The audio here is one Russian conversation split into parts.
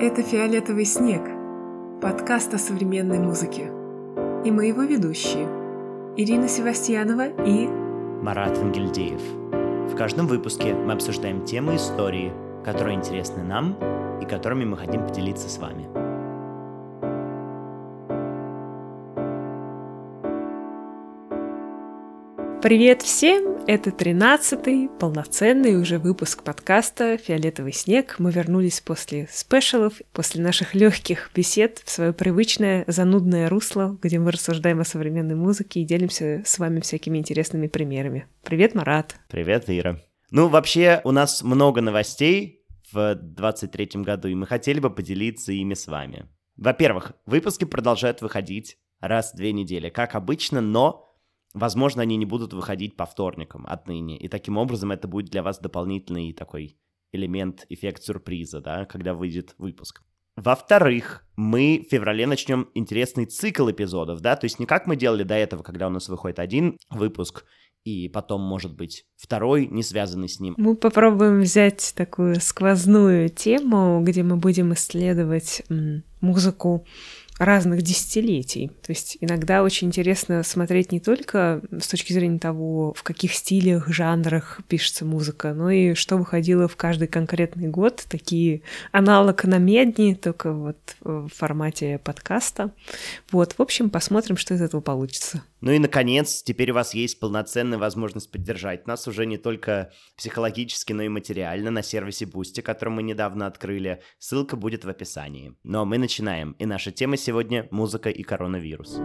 Это «Фиолетовый снег» – подкаст о современной музыке. И мы его ведущие – Ирина Севастьянова и Марат Ангельдеев. В каждом выпуске мы обсуждаем темы истории, которые интересны нам и которыми мы хотим поделиться с вами. Привет всем! Это тринадцатый полноценный уже выпуск подкаста «Фиолетовый снег». Мы вернулись после спешалов, после наших легких бесед в свое привычное занудное русло, где мы рассуждаем о современной музыке и делимся с вами всякими интересными примерами. Привет, Марат! Привет, Ира! Ну, вообще, у нас много новостей в 23 году, и мы хотели бы поделиться ими с вами. Во-первых, выпуски продолжают выходить раз в две недели, как обычно, но Возможно, они не будут выходить по вторникам отныне, и таким образом это будет для вас дополнительный такой элемент, эффект сюрприза, да, когда выйдет выпуск. Во-вторых, мы в феврале начнем интересный цикл эпизодов, да, то есть не как мы делали до этого, когда у нас выходит один выпуск, и потом, может быть, второй, не связанный с ним. Мы попробуем взять такую сквозную тему, где мы будем исследовать музыку разных десятилетий. То есть иногда очень интересно смотреть не только с точки зрения того, в каких стилях, жанрах пишется музыка, но и что выходило в каждый конкретный год. Такие аналог на медни, только вот в формате подкаста. Вот, в общем, посмотрим, что из этого получится. Ну и, наконец, теперь у вас есть полноценная возможность поддержать нас уже не только психологически, но и материально на сервисе Boosty, который мы недавно открыли. Ссылка будет в описании. Но мы начинаем, и наша тема сегодня — музыка и коронавирус.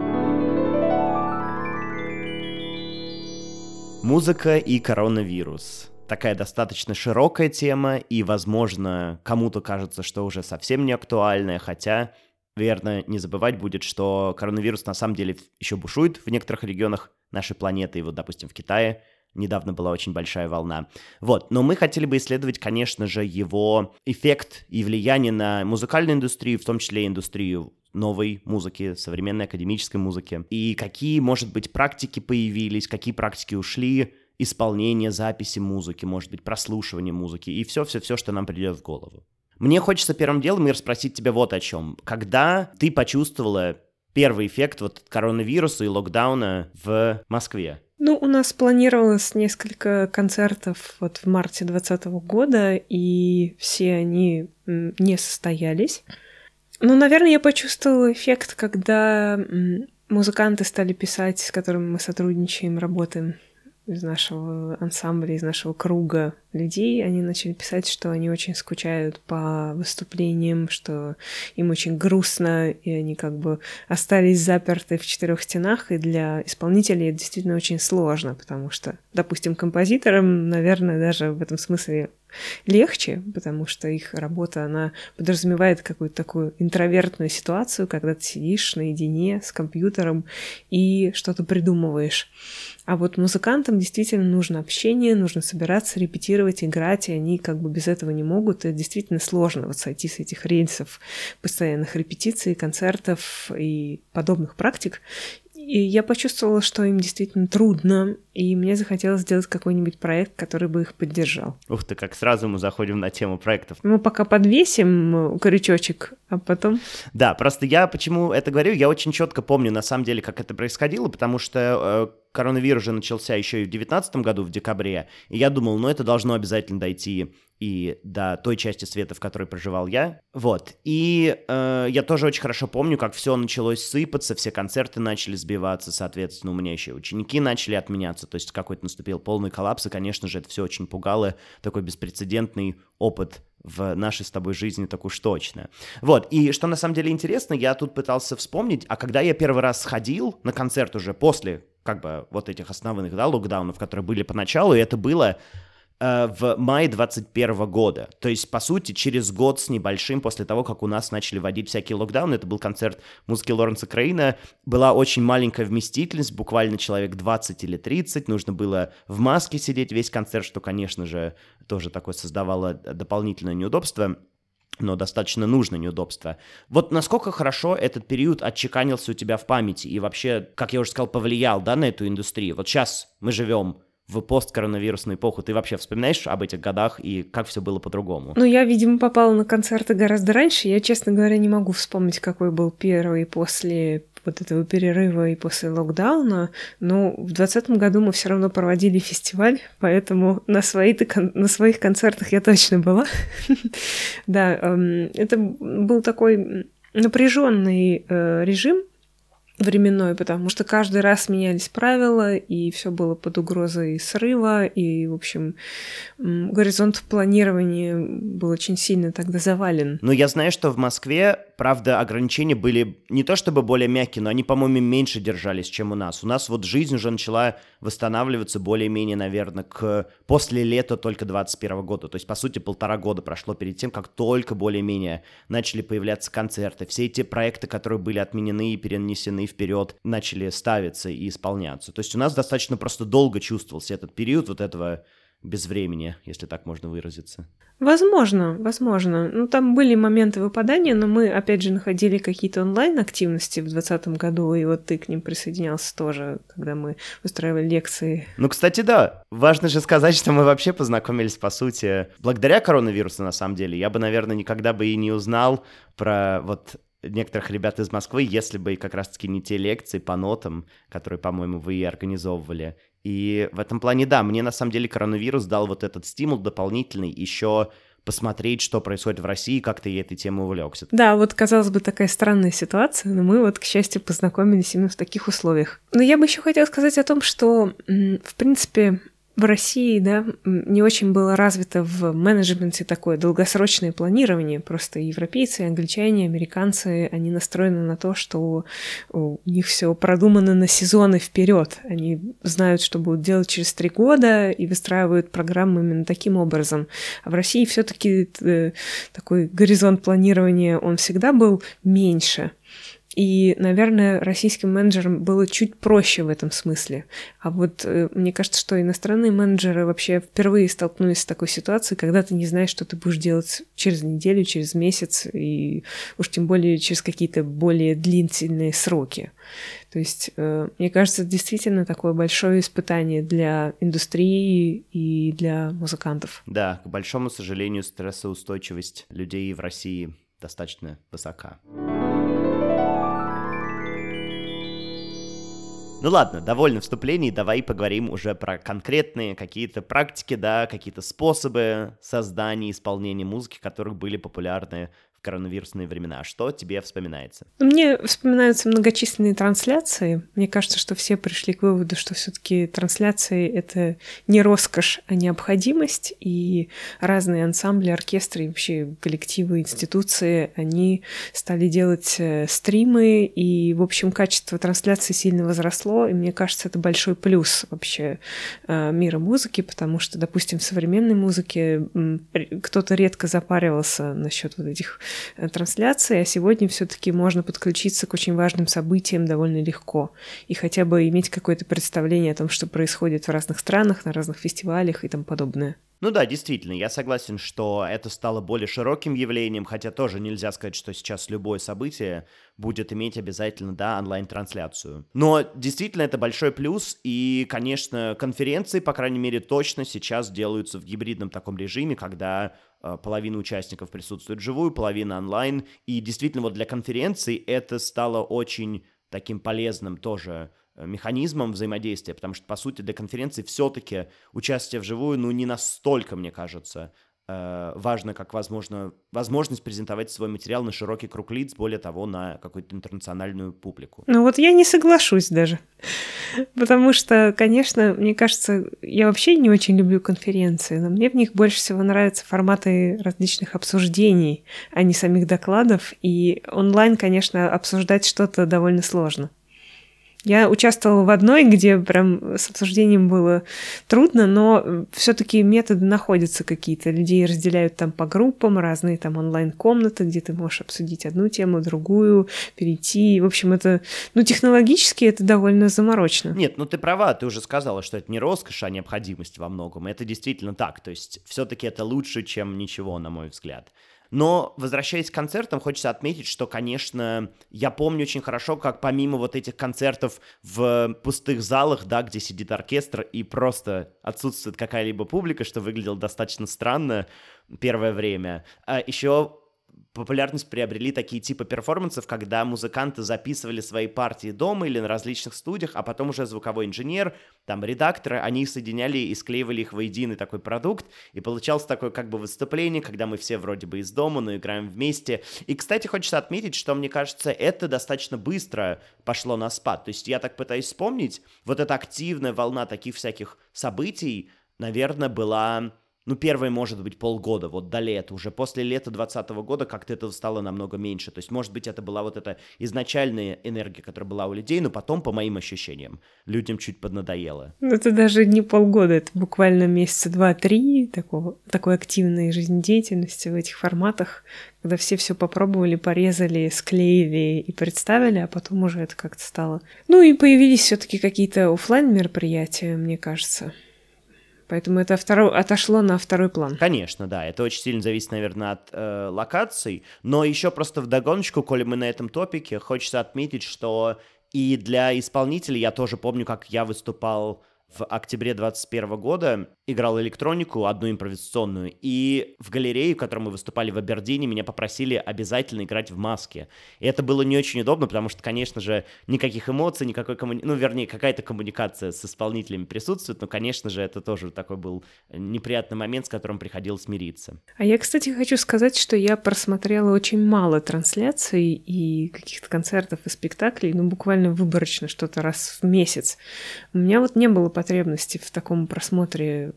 Музыка и коронавирус. Такая достаточно широкая тема, и, возможно, кому-то кажется, что уже совсем не актуальная, хотя верно не забывать будет, что коронавирус на самом деле еще бушует в некоторых регионах нашей планеты, и вот, допустим, в Китае недавно была очень большая волна. Вот, но мы хотели бы исследовать, конечно же, его эффект и влияние на музыкальную индустрию, в том числе индустрию новой музыки, современной академической музыки. И какие, может быть, практики появились, какие практики ушли, исполнение, записи музыки, может быть, прослушивание музыки, и все-все-все, что нам придет в голову. Мне хочется первым делом, Ир, спросить тебя вот о чем. Когда ты почувствовала первый эффект вот коронавируса и локдауна в Москве? Ну, у нас планировалось несколько концертов вот в марте 2020 года, и все они не состоялись. Ну, наверное, я почувствовала эффект, когда музыканты стали писать, с которыми мы сотрудничаем, работаем из нашего ансамбля, из нашего круга людей, они начали писать, что они очень скучают по выступлениям, что им очень грустно, и они как бы остались заперты в четырех стенах, и для исполнителей это действительно очень сложно, потому что, допустим, композиторам, наверное, даже в этом смысле легче, потому что их работа, она подразумевает какую-то такую интровертную ситуацию, когда ты сидишь наедине с компьютером и что-то придумываешь. А вот музыкантам действительно нужно общение, нужно собираться, репетировать, играть, и они как бы без этого не могут. Это действительно сложно вот сойти с этих рельсов постоянных репетиций, концертов и подобных практик. И я почувствовала, что им действительно трудно, и мне захотелось сделать какой-нибудь проект, который бы их поддержал. Ух ты, как сразу мы заходим на тему проектов. Мы пока подвесим крючочек, а потом... Да, просто я почему это говорю, я очень четко помню на самом деле, как это происходило, потому что э, коронавирус же начался еще и в 2019 году, в декабре, и я думал, ну это должно обязательно дойти и до той части света, в которой проживал я. Вот. И э, я тоже очень хорошо помню, как все началось сыпаться, все концерты начали сбиваться, соответственно, у меня еще ученики начали отменяться, то есть какой-то наступил полный коллапс, и, конечно же, это все очень пугало, такой беспрецедентный опыт в нашей с тобой жизни, так уж точно. Вот, и что на самом деле интересно, я тут пытался вспомнить, а когда я первый раз сходил на концерт уже после как бы вот этих основных, да, локдаунов, которые были поначалу, и это было в мае 21 года. То есть, по сути, через год с небольшим после того, как у нас начали вводить всякие локдауны, это был концерт музыки Лоренса Крейна, была очень маленькая вместительность, буквально человек 20 или 30, нужно было в маске сидеть весь концерт, что, конечно же, тоже такое создавало дополнительное неудобство но достаточно нужно неудобство. Вот насколько хорошо этот период отчеканился у тебя в памяти и вообще, как я уже сказал, повлиял, да, на эту индустрию? Вот сейчас мы живем в посткоронавирусную эпоху. Ты вообще вспоминаешь об этих годах и как все было по-другому? Ну, я, видимо, попала на концерты гораздо раньше. Я, честно говоря, не могу вспомнить, какой был первый после вот этого перерыва и после локдауна, но в 2020 году мы все равно проводили фестиваль, поэтому на, свои на своих концертах я точно была. Да, эм, это был такой напряженный э, режим, временной, потому что каждый раз менялись правила, и все было под угрозой срыва, и, в общем, горизонт планирования был очень сильно тогда завален. Но я знаю, что в Москве, правда, ограничения были не то чтобы более мягкие, но они, по-моему, меньше держались, чем у нас. У нас вот жизнь уже начала восстанавливаться более-менее, наверное, к после лета только 21 года. То есть, по сути, полтора года прошло перед тем, как только более-менее начали появляться концерты. Все эти проекты, которые были отменены и перенесены вперед начали ставиться и исполняться. То есть у нас достаточно просто долго чувствовался этот период вот этого безвремени, если так можно выразиться. Возможно, возможно. Ну, там были моменты выпадания, но мы, опять же, находили какие-то онлайн-активности в 2020 году, и вот ты к ним присоединялся тоже, когда мы устраивали лекции. Ну, кстати, да. Важно же сказать, что мы вообще познакомились, по сути, благодаря коронавирусу, на самом деле. Я бы, наверное, никогда бы и не узнал про вот некоторых ребят из Москвы, если бы как раз-таки не те лекции по нотам, которые, по-моему, вы и организовывали. И в этом плане, да, мне на самом деле коронавирус дал вот этот стимул дополнительный еще посмотреть, что происходит в России, как ты этой темой увлекся. Да, вот, казалось бы, такая странная ситуация, но мы вот, к счастью, познакомились именно в таких условиях. Но я бы еще хотела сказать о том, что, в принципе, в России, да, не очень было развито в менеджменте такое долгосрочное планирование. Просто европейцы, англичане, американцы, они настроены на то, что у них все продумано на сезоны вперед. Они знают, что будут делать через три года и выстраивают программы именно таким образом. А в России все-таки э, такой горизонт планирования, он всегда был меньше. И, наверное, российским менеджерам было чуть проще в этом смысле. А вот э, мне кажется, что иностранные менеджеры вообще впервые столкнулись с такой ситуацией, когда ты не знаешь, что ты будешь делать через неделю, через месяц, и уж тем более через какие-то более длительные сроки. То есть, э, мне кажется, это действительно такое большое испытание для индустрии и для музыкантов. Да, к большому сожалению, стрессоустойчивость людей в России достаточно высока. Ну ладно, довольно вступлений, давай поговорим уже про конкретные какие-то практики, да, какие-то способы создания исполнения музыки, которых были популярны коронавирусные времена. Что тебе вспоминается? Мне вспоминаются многочисленные трансляции. Мне кажется, что все пришли к выводу, что все-таки трансляции — это не роскошь, а необходимость. И разные ансамбли, оркестры вообще коллективы, институции, они стали делать э, стримы, и, в общем, качество трансляции сильно возросло, и мне кажется, это большой плюс вообще э, мира музыки, потому что, допустим, в современной музыке кто-то редко запаривался насчет вот этих трансляции, а сегодня все-таки можно подключиться к очень важным событиям довольно легко и хотя бы иметь какое-то представление о том, что происходит в разных странах, на разных фестивалях и тому подобное. Ну да, действительно, я согласен, что это стало более широким явлением, хотя тоже нельзя сказать, что сейчас любое событие будет иметь обязательно, да, онлайн-трансляцию. Но действительно это большой плюс, и, конечно, конференции, по крайней мере, точно сейчас делаются в гибридном таком режиме, когда э, половина участников присутствует вживую, половина онлайн, и действительно вот для конференций это стало очень таким полезным тоже механизмом взаимодействия, потому что, по сути, для конференции все-таки участие вживую, ну, не настолько, мне кажется, э, важно, как возможно, возможность презентовать свой материал на широкий круг лиц, более того, на какую-то интернациональную публику. Ну вот я не соглашусь даже, потому что, конечно, мне кажется, я вообще не очень люблю конференции, но мне в них больше всего нравятся форматы различных обсуждений, а не самих докладов, и онлайн, конечно, обсуждать что-то довольно сложно. Я участвовала в одной, где прям с обсуждением было трудно, но все-таки методы находятся какие-то. Людей разделяют там по группам, разные там онлайн-комнаты, где ты можешь обсудить одну тему, другую, перейти. В общем, это, ну, технологически это довольно заморочно. Нет, ну ты права, ты уже сказала, что это не роскошь, а необходимость во многом. Это действительно так. То есть все-таки это лучше, чем ничего, на мой взгляд. Но, возвращаясь к концертам, хочется отметить, что, конечно, я помню очень хорошо, как помимо вот этих концертов в пустых залах, да, где сидит оркестр и просто отсутствует какая-либо публика, что выглядело достаточно странно первое время, а еще популярность приобрели такие типы перформансов, когда музыканты записывали свои партии дома или на различных студиях, а потом уже звуковой инженер, там редакторы, они соединяли и склеивали их воединый такой продукт, и получалось такое как бы выступление, когда мы все вроде бы из дома, но играем вместе. И, кстати, хочется отметить, что, мне кажется, это достаточно быстро пошло на спад. То есть я так пытаюсь вспомнить, вот эта активная волна таких всяких событий, наверное, была ну, первые, может быть, полгода, вот до лета. Уже после лета 2020 года как-то этого стало намного меньше. То есть, может быть, это была вот эта изначальная энергия, которая была у людей, но потом, по моим ощущениям, людям чуть поднадоело. Ну, это даже не полгода, это буквально месяца два-три такого, такой активной жизнедеятельности в этих форматах, когда все все попробовали, порезали, склеили и представили, а потом уже это как-то стало. Ну и появились все-таки какие-то офлайн мероприятия, мне кажется. Поэтому это второ... отошло на второй план. Конечно, да. Это очень сильно зависит, наверное, от э, локаций. Но еще просто в догоночку, коли мы на этом топике, хочется отметить, что и для исполнителей я тоже помню, как я выступал в октябре 2021 года играл электронику, одну импровизационную, и в галерее, в которой мы выступали в Абердине, меня попросили обязательно играть в маске. И это было не очень удобно, потому что, конечно же, никаких эмоций, никакой коммуни... ну, вернее, какая-то коммуникация с исполнителями присутствует, но, конечно же, это тоже такой был неприятный момент, с которым приходилось смириться. А я, кстати, хочу сказать, что я просмотрела очень мало трансляций и каких-то концертов и спектаклей, ну, буквально выборочно что-то раз в месяц. У меня вот не было потребности в таком просмотре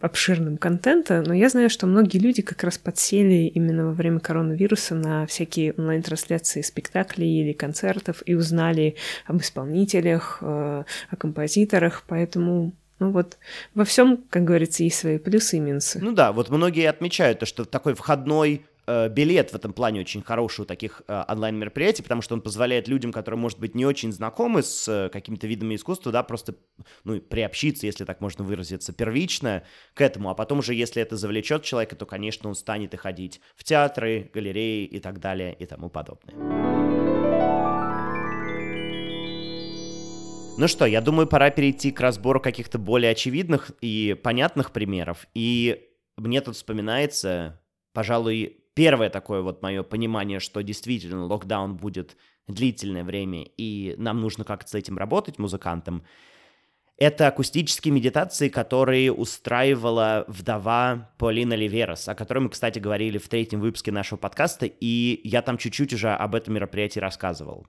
обширным контента, но я знаю, что многие люди как раз подсели именно во время коронавируса на всякие онлайн-трансляции спектаклей или концертов и узнали об исполнителях, э, о композиторах, поэтому ну вот во всем, как говорится, есть свои плюсы и минусы. Ну да, вот многие отмечают то, что такой входной билет в этом плане очень хороший у таких э, онлайн-мероприятий, потому что он позволяет людям, которые, может быть, не очень знакомы с э, какими-то видами искусства, да, просто, ну, приобщиться, если так можно выразиться, первично к этому, а потом уже, если это завлечет человека, то, конечно, он станет и ходить в театры, галереи и так далее и тому подобное. Ну что, я думаю, пора перейти к разбору каких-то более очевидных и понятных примеров. И мне тут вспоминается, пожалуй, первое такое вот мое понимание, что действительно локдаун будет длительное время, и нам нужно как-то с этим работать, музыкантам, это акустические медитации, которые устраивала вдова Полина Ливерас, о которой мы, кстати, говорили в третьем выпуске нашего подкаста, и я там чуть-чуть уже об этом мероприятии рассказывал.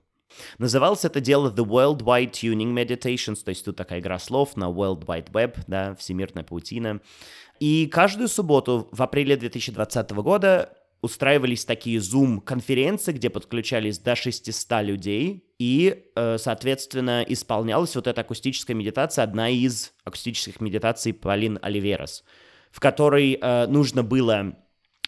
Называлось это дело The World Wide Tuning Meditations, то есть тут такая игра слов на World Wide Web, да, всемирная паутина. И каждую субботу в апреле 2020 года устраивались такие Zoom-конференции, где подключались до 600 людей, и, э, соответственно, исполнялась вот эта акустическая медитация, одна из акустических медитаций Полин Оливерас, в которой э, нужно было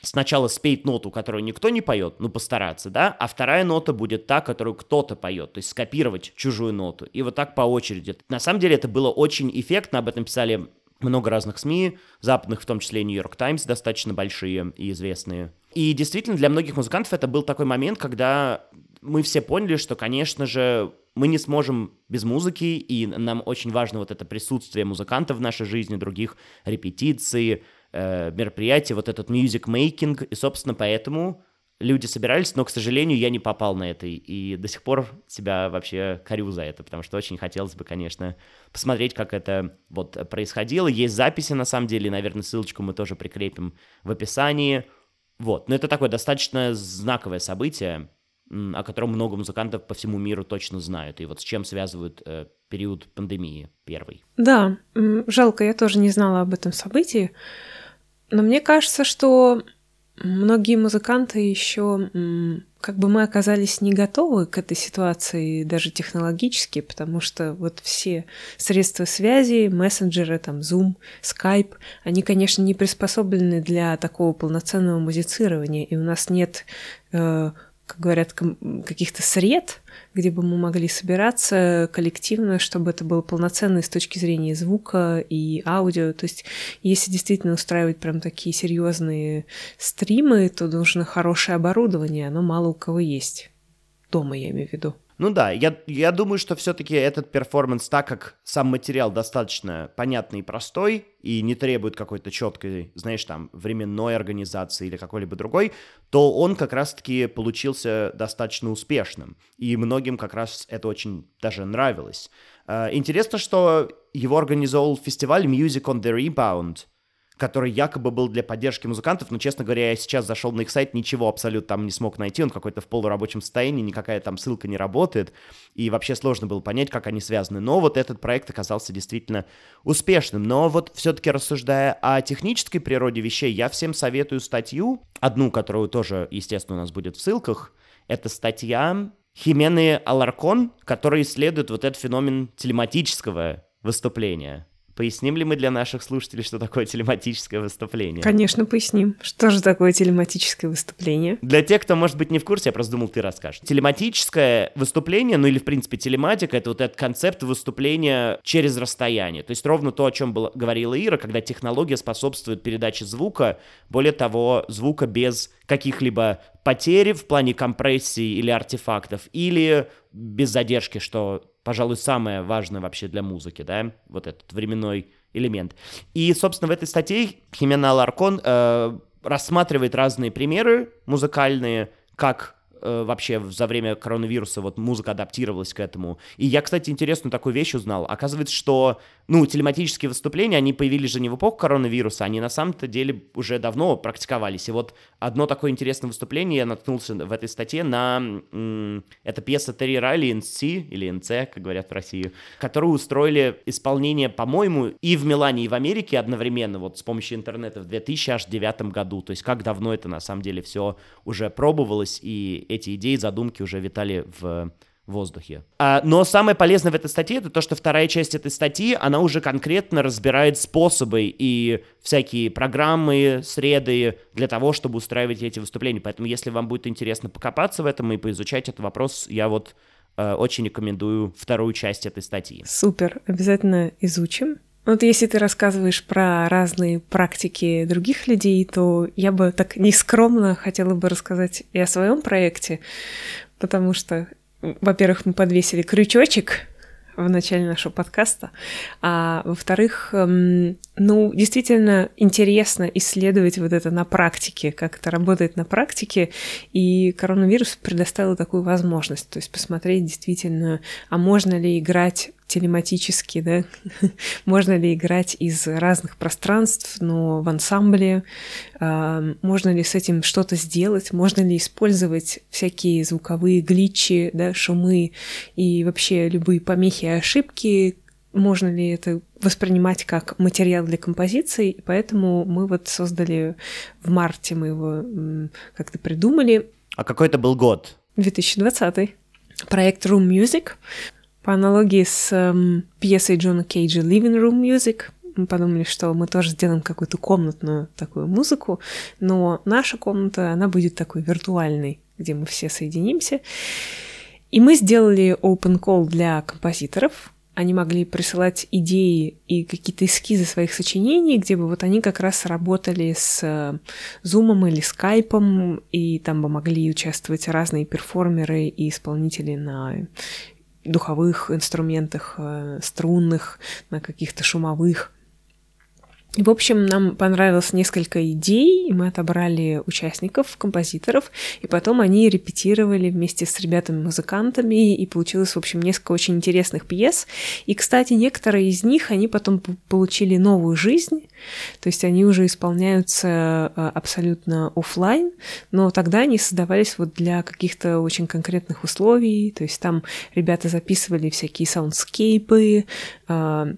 сначала спеть ноту, которую никто не поет, ну, постараться, да, а вторая нота будет та, которую кто-то поет, то есть скопировать чужую ноту, и вот так по очереди. На самом деле это было очень эффектно, об этом писали много разных СМИ, западных, в том числе и Нью-Йорк Таймс, достаточно большие и известные. И действительно, для многих музыкантов это был такой момент, когда мы все поняли, что, конечно же, мы не сможем без музыки, и нам очень важно вот это присутствие музыкантов в нашей жизни, других репетиций, э, мероприятий, вот этот making, и, собственно, поэтому люди собирались, но, к сожалению, я не попал на это, и до сих пор себя вообще корю за это, потому что очень хотелось бы, конечно, посмотреть, как это вот происходило. Есть записи, на самом деле, наверное, ссылочку мы тоже прикрепим в описании. Вот, но это такое достаточно знаковое событие, о котором много музыкантов по всему миру точно знают, и вот с чем связывают э, период пандемии первый. Да, жалко, я тоже не знала об этом событии, но мне кажется, что Многие музыканты еще как бы мы оказались не готовы к этой ситуации даже технологически, потому что вот все средства связи, мессенджеры, там Zoom, Skype, они, конечно, не приспособлены для такого полноценного музицирования, и у нас нет э, как говорят, каких-то сред, где бы мы могли собираться коллективно, чтобы это было полноценно с точки зрения звука и аудио. То есть, если действительно устраивать прям такие серьезные стримы, то нужно хорошее оборудование, оно мало у кого есть. Дома, я имею в виду. Ну да, я, я думаю, что все-таки этот перформанс, так как сам материал достаточно понятный и простой, и не требует какой-то четкой, знаешь, там, временной организации или какой-либо другой, то он как раз-таки получился достаточно успешным. И многим как раз это очень даже нравилось. А, интересно, что его организовал фестиваль Music on the Rebound — который якобы был для поддержки музыкантов, но, честно говоря, я сейчас зашел на их сайт, ничего абсолютно там не смог найти, он какой-то в полурабочем состоянии, никакая там ссылка не работает, и вообще сложно было понять, как они связаны. Но вот этот проект оказался действительно успешным. Но вот все-таки рассуждая о технической природе вещей, я всем советую статью, одну, которую тоже, естественно, у нас будет в ссылках, это статья Химены Аларкон, которая исследует вот этот феномен телематического выступления. Поясним ли мы для наших слушателей, что такое телематическое выступление? Конечно, поясним. Что же такое телематическое выступление? Для тех, кто, может быть, не в курсе, я просто думал, ты расскажешь. Телематическое выступление, ну или, в принципе, телематика, это вот этот концепт выступления через расстояние. То есть ровно то, о чем было, говорила Ира, когда технология способствует передаче звука, более того, звука без каких-либо потерь в плане компрессии или артефактов, или без задержки, что пожалуй, самое важное вообще для музыки, да, вот этот временной элемент. И, собственно, в этой статье Химена Ларкон э, рассматривает разные примеры музыкальные, как э, вообще за время коронавируса вот музыка адаптировалась к этому. И я, кстати, интересную такую вещь узнал. Оказывается, что, ну, телематические выступления, они появились же не в эпоху коронавируса, они на самом-то деле уже давно практиковались. И вот одно такое интересное выступление, я наткнулся в этой статье на... М- это пьеса Терри Райли «НС» или «НЦ», как говорят в России, которую устроили исполнение, по-моему, и в Милане, и в Америке одновременно, вот с помощью интернета в 2009 году. То есть как давно это на самом деле все уже пробовалось, и эти идеи, задумки уже витали в воздухе. А, но самое полезное в этой статье это то, что вторая часть этой статьи, она уже конкретно разбирает способы и всякие программы, среды для того, чтобы устраивать эти выступления. Поэтому, если вам будет интересно покопаться в этом и поизучать этот вопрос, я вот э, очень рекомендую вторую часть этой статьи. Супер, обязательно изучим. Вот если ты рассказываешь про разные практики других людей, то я бы так нескромно хотела бы рассказать и о своем проекте, потому что, во-первых, мы подвесили крючочек в начале нашего подкаста. А во-вторых, эм, ну, действительно интересно исследовать вот это на практике, как это работает на практике, и коронавирус предоставил такую возможность, то есть посмотреть действительно, а можно ли играть телематически, да, можно ли играть из разных пространств, но в ансамбле, э, можно ли с этим что-то сделать, можно ли использовать всякие звуковые гличи, да, шумы и вообще любые помехи и ошибки, можно ли это воспринимать как материал для композиции, и поэтому мы вот создали в марте, мы его как-то придумали. А какой это был год? 2020. Проект Room Music. По аналогии с эм, пьесой Джона Кейджа Living Room Music, мы подумали, что мы тоже сделаем какую-то комнатную такую музыку, но наша комната, она будет такой виртуальной, где мы все соединимся. И мы сделали open call для композиторов, они могли присылать идеи и какие-то эскизы своих сочинений, где бы вот они как раз работали с Зумом или Скайпом, и там бы могли участвовать разные перформеры и исполнители на духовых инструментах, э, струнных, на каких-то шумовых. В общем, нам понравилось несколько идей, и мы отобрали участников, композиторов, и потом они репетировали вместе с ребятами-музыкантами, и получилось, в общем, несколько очень интересных пьес. И, кстати, некоторые из них, они потом получили новую жизнь, то есть они уже исполняются э, абсолютно офлайн, но тогда они создавались вот для каких-то очень конкретных условий, то есть там ребята записывали всякие soundscape ы, э,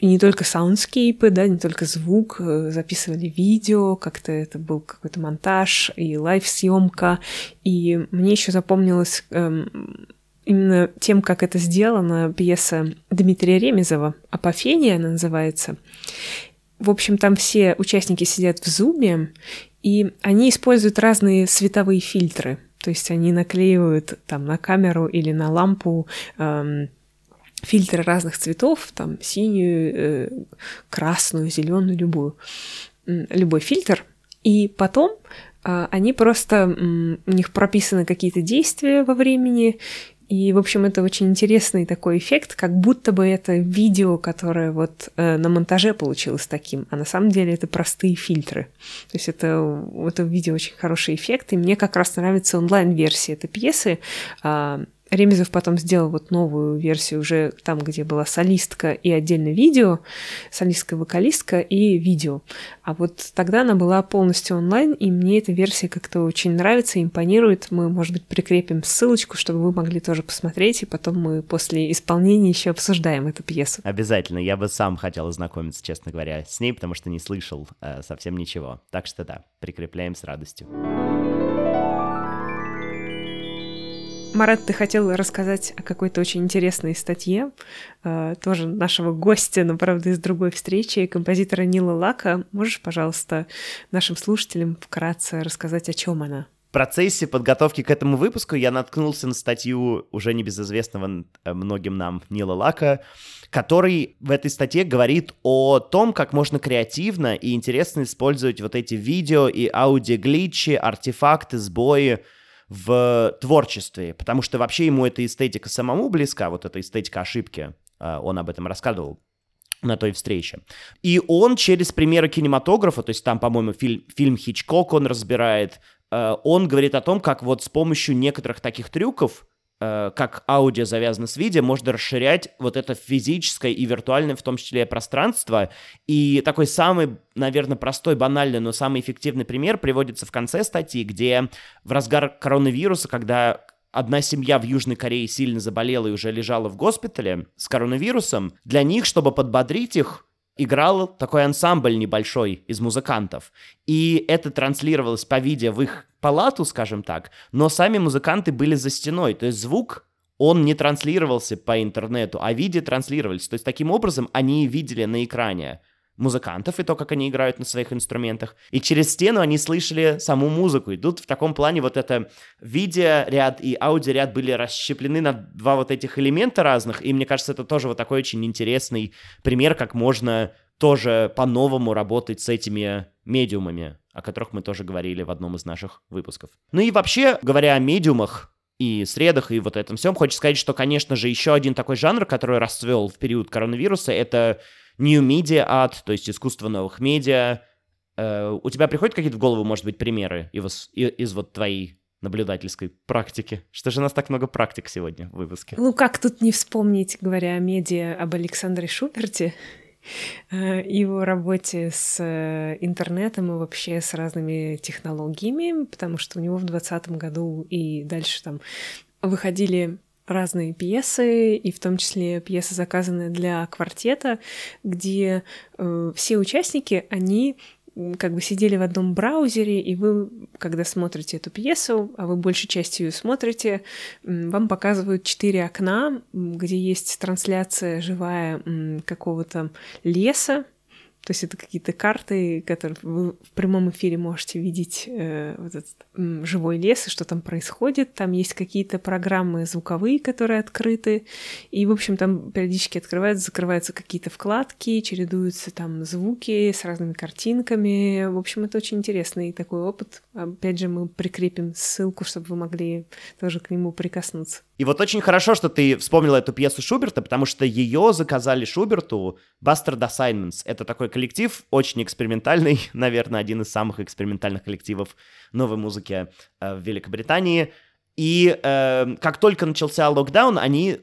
и не только soundscape ы, да, не только звук, э, записывали видео, как-то это был какой-то монтаж и live -съемка. И мне еще запомнилось эм, именно тем, как это сделано, пьеса Дмитрия Ремезова «Апофения» она называется. В общем, там все участники сидят в зуме, и они используют разные световые фильтры. То есть они наклеивают там на камеру или на лампу эм, фильтры разных цветов, там синюю, э, красную, зеленую, любую, любой фильтр. И потом э, они просто, у них прописаны какие-то действия во времени, и, в общем, это очень интересный такой эффект, как будто бы это видео, которое вот э, на монтаже получилось таким, а на самом деле это простые фильтры. То есть это, это видео очень хороший эффект, и мне как раз нравится онлайн-версия этой пьесы. Э, Ремезов потом сделал вот новую версию уже там, где была солистка и отдельно видео, солистка, вокалистка и видео. А вот тогда она была полностью онлайн, и мне эта версия как-то очень нравится, импонирует. Мы, может быть, прикрепим ссылочку, чтобы вы могли тоже посмотреть, и потом мы после исполнения еще обсуждаем эту пьесу. Обязательно. Я бы сам хотел ознакомиться, честно говоря, с ней, потому что не слышал э, совсем ничего. Так что да, прикрепляем с радостью. Марат, ты хотел рассказать о какой-то очень интересной статье, э, тоже нашего гостя, но, правда, из другой встречи, композитора Нила Лака. Можешь, пожалуйста, нашим слушателям вкратце рассказать, о чем она? В процессе подготовки к этому выпуску я наткнулся на статью уже небезызвестного э, многим нам Нила Лака, который в этой статье говорит о том, как можно креативно и интересно использовать вот эти видео и аудиогличи, артефакты, сбои, в творчестве, потому что вообще ему эта эстетика самому близка, вот эта эстетика ошибки, а, он об этом рассказывал на той встрече. И он через примеры кинематографа, то есть там, по-моему, фильм, фильм Хичкок он разбирает, а, он говорит о том, как вот с помощью некоторых таких трюков Э, как аудио завязано с видео, можно расширять вот это физическое и виртуальное, в том числе, пространство. И такой самый, наверное, простой, банальный, но самый эффективный пример приводится в конце статьи, где в разгар коронавируса, когда одна семья в Южной Корее сильно заболела и уже лежала в госпитале с коронавирусом, для них, чтобы подбодрить их, играл такой ансамбль небольшой из музыкантов. И это транслировалось по видео в их палату, скажем так, но сами музыканты были за стеной, то есть звук он не транслировался по интернету, а видео транслировались. То есть таким образом они видели на экране музыкантов и то, как они играют на своих инструментах. И через стену они слышали саму музыку. И тут в таком плане вот это видеоряд и аудиоряд были расщеплены на два вот этих элемента разных. И мне кажется, это тоже вот такой очень интересный пример, как можно тоже по-новому работать с этими медиумами, о которых мы тоже говорили в одном из наших выпусков. Ну и вообще, говоря о медиумах, и средах, и вот этом всем. Хочется сказать, что, конечно же, еще один такой жанр, который расцвел в период коронавируса, это New Media Art, то есть искусство новых медиа. Э, у тебя приходят какие-то в голову, может быть, примеры из, из, вот твоей наблюдательской практики? Что же у нас так много практик сегодня в выпуске? Ну, как тут не вспомнить, говоря о медиа, об Александре Шуперте, э, его работе с э, интернетом и вообще с разными технологиями, потому что у него в 2020 году и дальше там выходили разные пьесы, и в том числе пьесы, заказанные для квартета, где э, все участники, они как бы сидели в одном браузере, и вы, когда смотрите эту пьесу, а вы большей частью ее смотрите, вам показывают четыре окна, где есть трансляция живая какого-то леса, то есть это какие-то карты, которые вы в прямом эфире можете видеть э, вот этот м, живой лес и что там происходит. Там есть какие-то программы звуковые, которые открыты. И, в общем, там периодически открываются, закрываются какие-то вкладки, чередуются там звуки с разными картинками. В общем, это очень интересный такой опыт. Опять же, мы прикрепим ссылку, чтобы вы могли тоже к нему прикоснуться. И вот очень хорошо, что ты вспомнила эту пьесу Шуберта, потому что ее заказали Шуберту Bastard Assignments. Это такой коллектив, очень экспериментальный, наверное, один из самых экспериментальных коллективов новой музыки э, в Великобритании. И э, как только начался локдаун, они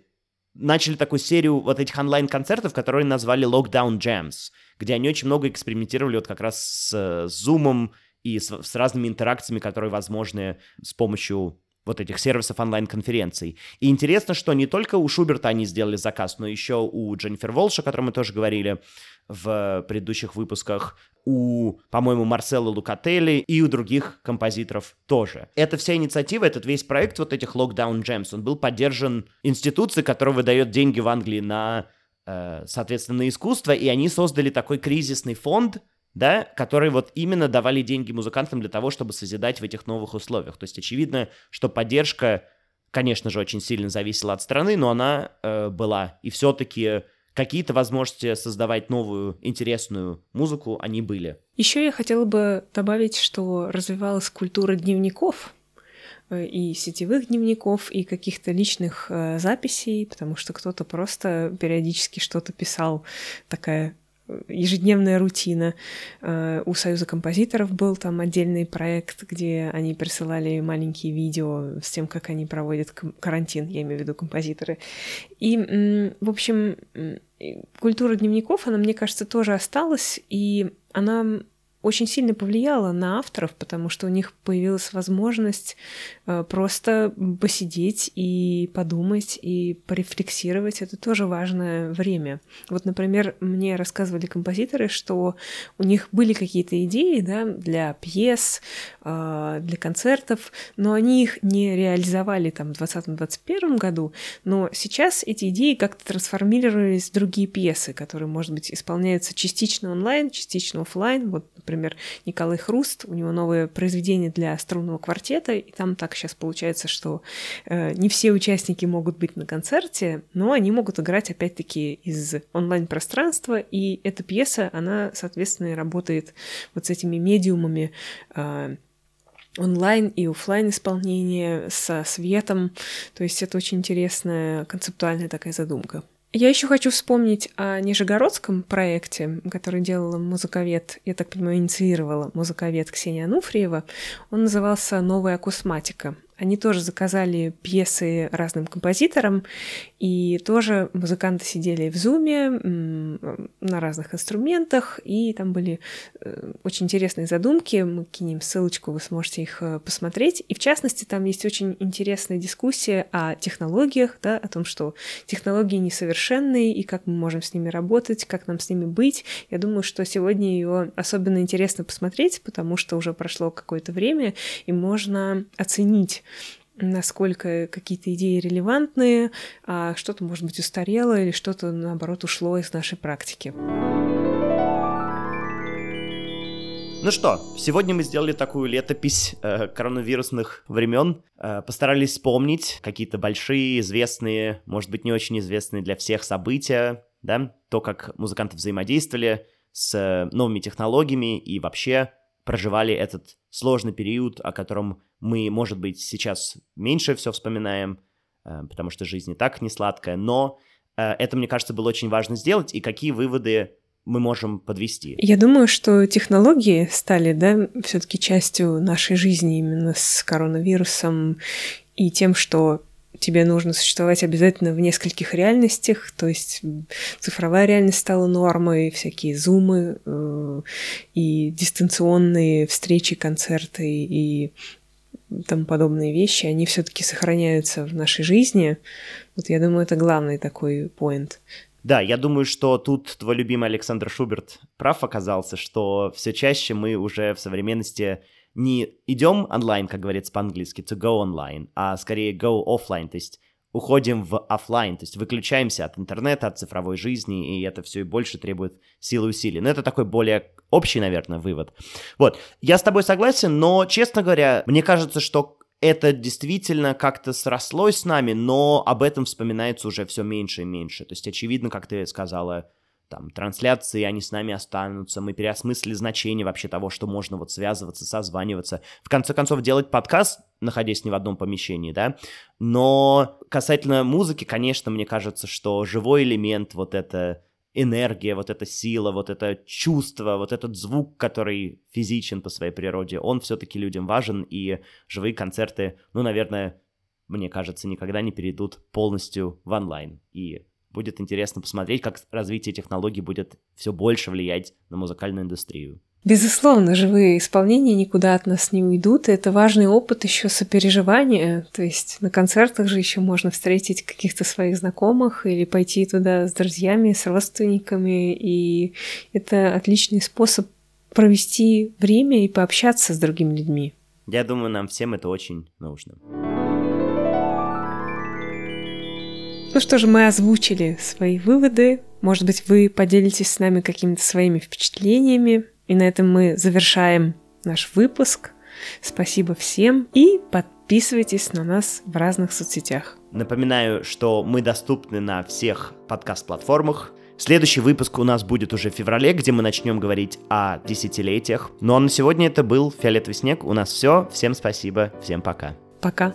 начали такую серию вот этих онлайн-концертов, которые назвали Lockdown Jams, где они очень много экспериментировали вот как раз с, с Zoom и с, с разными интеракциями, которые возможны с помощью вот этих сервисов онлайн-конференций. И интересно, что не только у Шуберта они сделали заказ, но еще у Дженнифер Волш, о которой мы тоже говорили в предыдущих выпусках, у, по-моему, Марсела Лукателли и у других композиторов тоже. Эта вся инициатива, этот весь проект вот этих Lockdown Gems, он был поддержан институцией, которая выдает деньги в Англии на, э, соответственно, на искусство, и они создали такой кризисный фонд, да, которые вот именно давали деньги музыкантам для того, чтобы созидать в этих новых условиях. То есть очевидно, что поддержка, конечно же, очень сильно зависела от страны, но она э, была. И все-таки какие-то возможности создавать новую интересную музыку, они были. Еще я хотела бы добавить, что развивалась культура дневников, э, и сетевых дневников, и каких-то личных э, записей, потому что кто-то просто периодически что-то писал, такая ежедневная рутина. Э, у Союза композиторов был там отдельный проект, где они присылали маленькие видео с тем, как они проводят карантин, я имею в виду композиторы. И, в общем, культура дневников, она, мне кажется, тоже осталась, и она очень сильно повлияло на авторов, потому что у них появилась возможность просто посидеть и подумать и порефлексировать. Это тоже важное время. Вот, например, мне рассказывали композиторы, что у них были какие-то идеи да, для пьес, э, для концертов, но они их не реализовали там в 2020-2021 году, но сейчас эти идеи как-то трансформировались в другие пьесы, которые, может быть, исполняются частично онлайн, частично офлайн. Вот, например, Николай Хруст, у него новое произведение для струнного квартета, и там так сейчас получается, что э, не все участники могут быть на концерте, но они могут играть опять-таки из онлайн-пространства, и эта пьеса, она, соответственно, работает вот с этими медиумами, э, онлайн и офлайн исполнение со светом. То есть это очень интересная концептуальная такая задумка. Я еще хочу вспомнить о Нижегородском проекте, который делала музыковед, я так понимаю, инициировала музыковед Ксения Ануфриева. Он назывался «Новая акусматика». Они тоже заказали пьесы разным композиторам, и тоже музыканты сидели в зуме на разных инструментах, и там были э, очень интересные задумки. Мы кинем ссылочку, вы сможете их э, посмотреть. И в частности, там есть очень интересная дискуссия о технологиях, да, о том, что технологии несовершенные, и как мы можем с ними работать, как нам с ними быть. Я думаю, что сегодня ее особенно интересно посмотреть, потому что уже прошло какое-то время, и можно оценить насколько какие-то идеи релевантные, а что-то, может быть, устарело или что-то, наоборот, ушло из нашей практики. Ну что, сегодня мы сделали такую летопись э, коронавирусных времен. Э, постарались вспомнить какие-то большие, известные, может быть, не очень известные для всех события, да, то, как музыканты взаимодействовали с э, новыми технологиями и вообще проживали этот сложный период, о котором мы, может быть, сейчас меньше все вспоминаем, э, потому что жизнь не так не сладкая, но э, это, мне кажется, было очень важно сделать, и какие выводы мы можем подвести? Я думаю, что технологии стали, да, все-таки частью нашей жизни именно с коронавирусом и тем, что тебе нужно существовать обязательно в нескольких реальностях, то есть цифровая реальность стала нормой, всякие зумы э, и дистанционные встречи, концерты и тому подобные вещи, они все-таки сохраняются в нашей жизни. Вот я думаю, это главный такой поинт. Да, я думаю, что тут твой любимый Александр Шуберт прав оказался, что все чаще мы уже в современности не идем онлайн, как говорится по-английски, to go online, а скорее go offline, то есть уходим в офлайн, то есть выключаемся от интернета, от цифровой жизни, и это все и больше требует силы и усилий. Но это такой более общий, наверное, вывод. Вот, я с тобой согласен, но, честно говоря, мне кажется, что это действительно как-то срослось с нами, но об этом вспоминается уже все меньше и меньше. То есть, очевидно, как ты сказала, там, трансляции, они с нами останутся, мы переосмыслили значение вообще того, что можно вот связываться, созваниваться, в конце концов делать подкаст, находясь не в одном помещении, да, но касательно музыки, конечно, мне кажется, что живой элемент, вот это энергия, вот эта сила, вот это чувство, вот этот звук, который физичен по своей природе, он все-таки людям важен, и живые концерты, ну, наверное, мне кажется, никогда не перейдут полностью в онлайн. И будет интересно посмотреть, как развитие технологий будет все больше влиять на музыкальную индустрию. Безусловно, живые исполнения никуда от нас не уйдут. И это важный опыт еще сопереживания. То есть на концертах же еще можно встретить каких-то своих знакомых или пойти туда с друзьями, с родственниками. И это отличный способ провести время и пообщаться с другими людьми. Я думаю, нам всем это очень нужно. Ну что же, мы озвучили свои выводы. Может быть, вы поделитесь с нами какими-то своими впечатлениями И на этом мы завершаем наш выпуск. Спасибо всем и подписывайтесь на нас в разных соцсетях. Напоминаю, что мы доступны на всех подкаст-платформах. Следующий выпуск у нас будет уже в феврале, где мы начнем говорить о десятилетиях. Ну а на сегодня это был «Фиолетовый снег». У нас все. Всем спасибо. Всем пока. Пока.